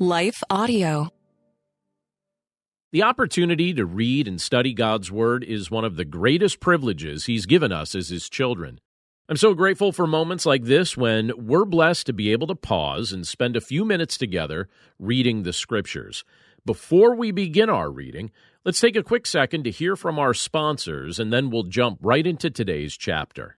Life Audio. The opportunity to read and study God's Word is one of the greatest privileges He's given us as His children. I'm so grateful for moments like this when we're blessed to be able to pause and spend a few minutes together reading the Scriptures. Before we begin our reading, let's take a quick second to hear from our sponsors, and then we'll jump right into today's chapter.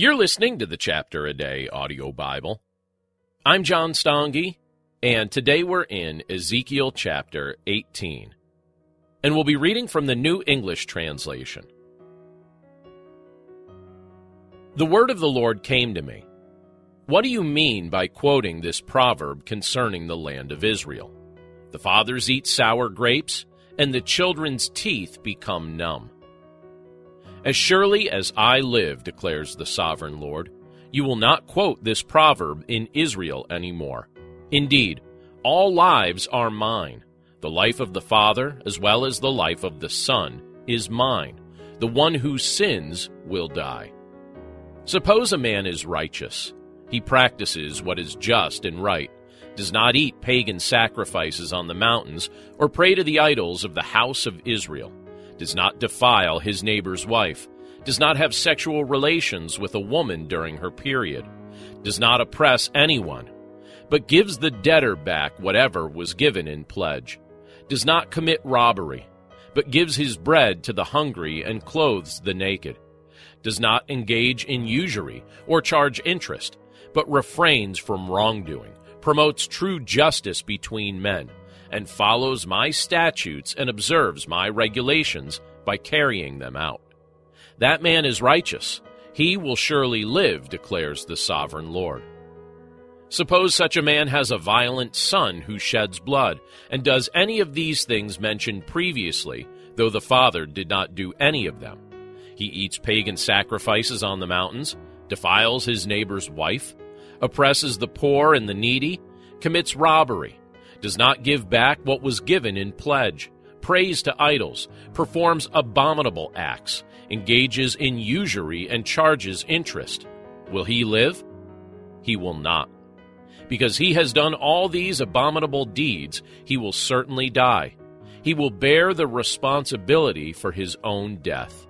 You're listening to the Chapter a Day audio Bible. I'm John Stange, and today we're in Ezekiel chapter 18. And we'll be reading from the New English translation. The word of the Lord came to me. What do you mean by quoting this proverb concerning the land of Israel? The fathers eat sour grapes, and the children's teeth become numb. As surely as I live, declares the sovereign Lord, you will not quote this proverb in Israel anymore. Indeed, all lives are mine. The life of the Father, as well as the life of the Son, is mine. The one who sins will die. Suppose a man is righteous. He practices what is just and right, does not eat pagan sacrifices on the mountains, or pray to the idols of the house of Israel does not defile his neighbor's wife, does not have sexual relations with a woman during her period, does not oppress anyone, but gives the debtor back whatever was given in pledge, does not commit robbery, but gives his bread to the hungry and clothes the naked, does not engage in usury or charge interest, but refrains from wrongdoing, promotes true justice between men and follows my statutes and observes my regulations by carrying them out. That man is righteous. He will surely live, declares the sovereign Lord. Suppose such a man has a violent son who sheds blood, and does any of these things mentioned previously, though the father did not do any of them. He eats pagan sacrifices on the mountains, defiles his neighbor's wife, oppresses the poor and the needy, commits robbery, does not give back what was given in pledge, prays to idols, performs abominable acts, engages in usury, and charges interest. Will he live? He will not. Because he has done all these abominable deeds, he will certainly die. He will bear the responsibility for his own death.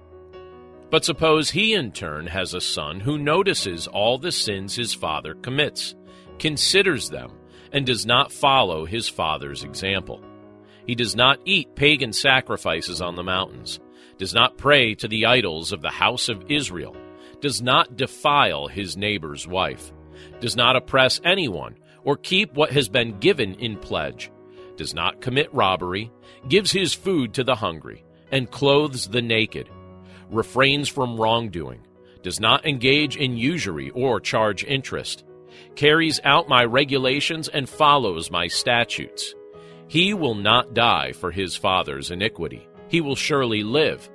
But suppose he in turn has a son who notices all the sins his father commits, considers them, and does not follow his father's example. He does not eat pagan sacrifices on the mountains, does not pray to the idols of the house of Israel, does not defile his neighbor's wife, does not oppress anyone or keep what has been given in pledge, does not commit robbery, gives his food to the hungry, and clothes the naked, refrains from wrongdoing, does not engage in usury or charge interest, carries out my regulations, and follows my statutes. He will not die for his father's iniquity. He will surely live.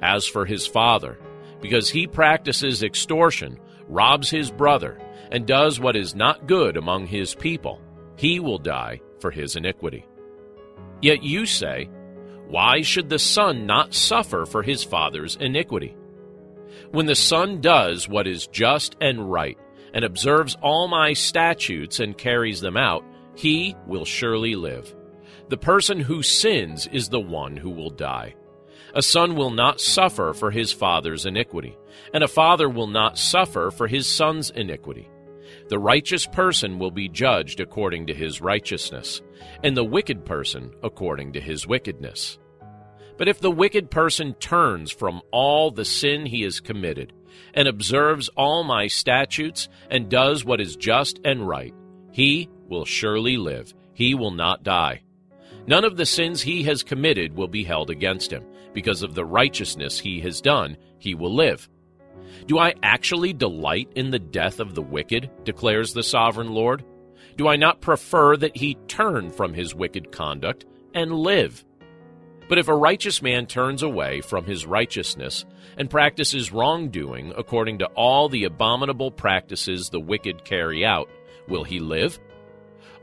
As for his father, because he practices extortion, robs his brother, and does what is not good among his people, he will die for his iniquity. Yet you say, Why should the son not suffer for his father's iniquity? When the son does what is just and right, and observes all my statutes and carries them out, he will surely live. The person who sins is the one who will die. A son will not suffer for his father's iniquity, and a father will not suffer for his son's iniquity. The righteous person will be judged according to his righteousness, and the wicked person according to his wickedness. But if the wicked person turns from all the sin he has committed, and observes all my statutes, and does what is just and right, he will surely live, he will not die. None of the sins he has committed will be held against him. Because of the righteousness he has done, he will live. Do I actually delight in the death of the wicked? declares the sovereign Lord. Do I not prefer that he turn from his wicked conduct and live? But if a righteous man turns away from his righteousness and practices wrongdoing according to all the abominable practices the wicked carry out, will he live?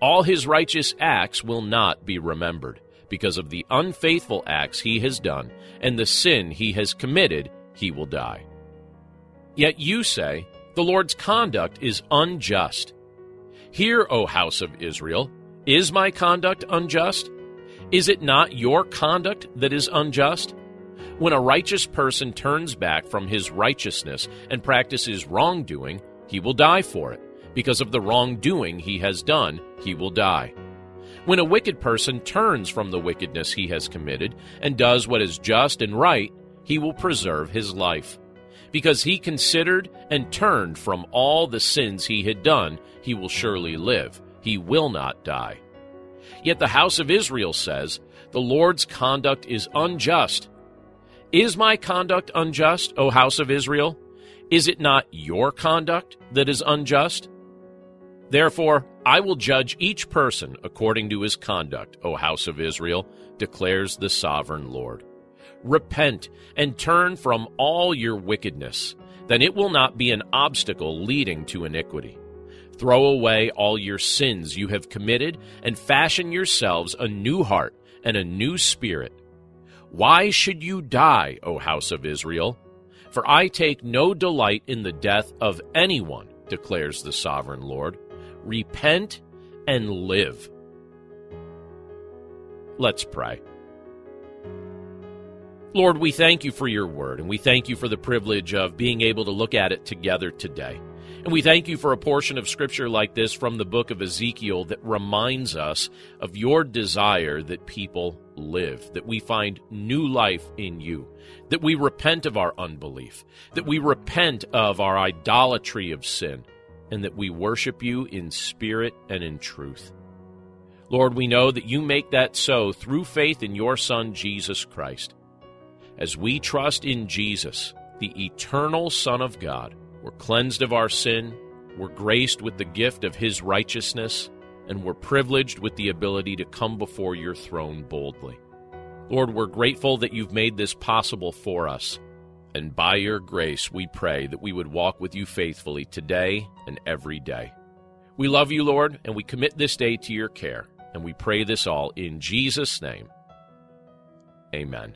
All his righteous acts will not be remembered. Because of the unfaithful acts he has done and the sin he has committed, he will die. Yet you say, The Lord's conduct is unjust. Hear, O house of Israel, is my conduct unjust? Is it not your conduct that is unjust? When a righteous person turns back from his righteousness and practices wrongdoing, he will die for it. Because of the wrongdoing he has done, he will die. When a wicked person turns from the wickedness he has committed and does what is just and right, he will preserve his life. Because he considered and turned from all the sins he had done, he will surely live. He will not die. Yet the house of Israel says, The Lord's conduct is unjust. Is my conduct unjust, O house of Israel? Is it not your conduct that is unjust? Therefore, I will judge each person according to his conduct, O house of Israel, declares the sovereign Lord. Repent and turn from all your wickedness, then it will not be an obstacle leading to iniquity. Throw away all your sins you have committed and fashion yourselves a new heart and a new spirit. Why should you die, O house of Israel? For I take no delight in the death of anyone, declares the sovereign Lord. Repent and live. Let's pray. Lord, we thank you for your word, and we thank you for the privilege of being able to look at it together today. And we thank you for a portion of scripture like this from the book of Ezekiel that reminds us of your desire that people live, that we find new life in you, that we repent of our unbelief, that we repent of our idolatry of sin, and that we worship you in spirit and in truth. Lord, we know that you make that so through faith in your Son, Jesus Christ. As we trust in Jesus, the eternal Son of God, we're cleansed of our sin, we're graced with the gift of His righteousness, and we're privileged with the ability to come before your throne boldly. Lord, we're grateful that you've made this possible for us. And by your grace, we pray that we would walk with you faithfully today and every day. We love you, Lord, and we commit this day to your care. And we pray this all in Jesus' name. Amen.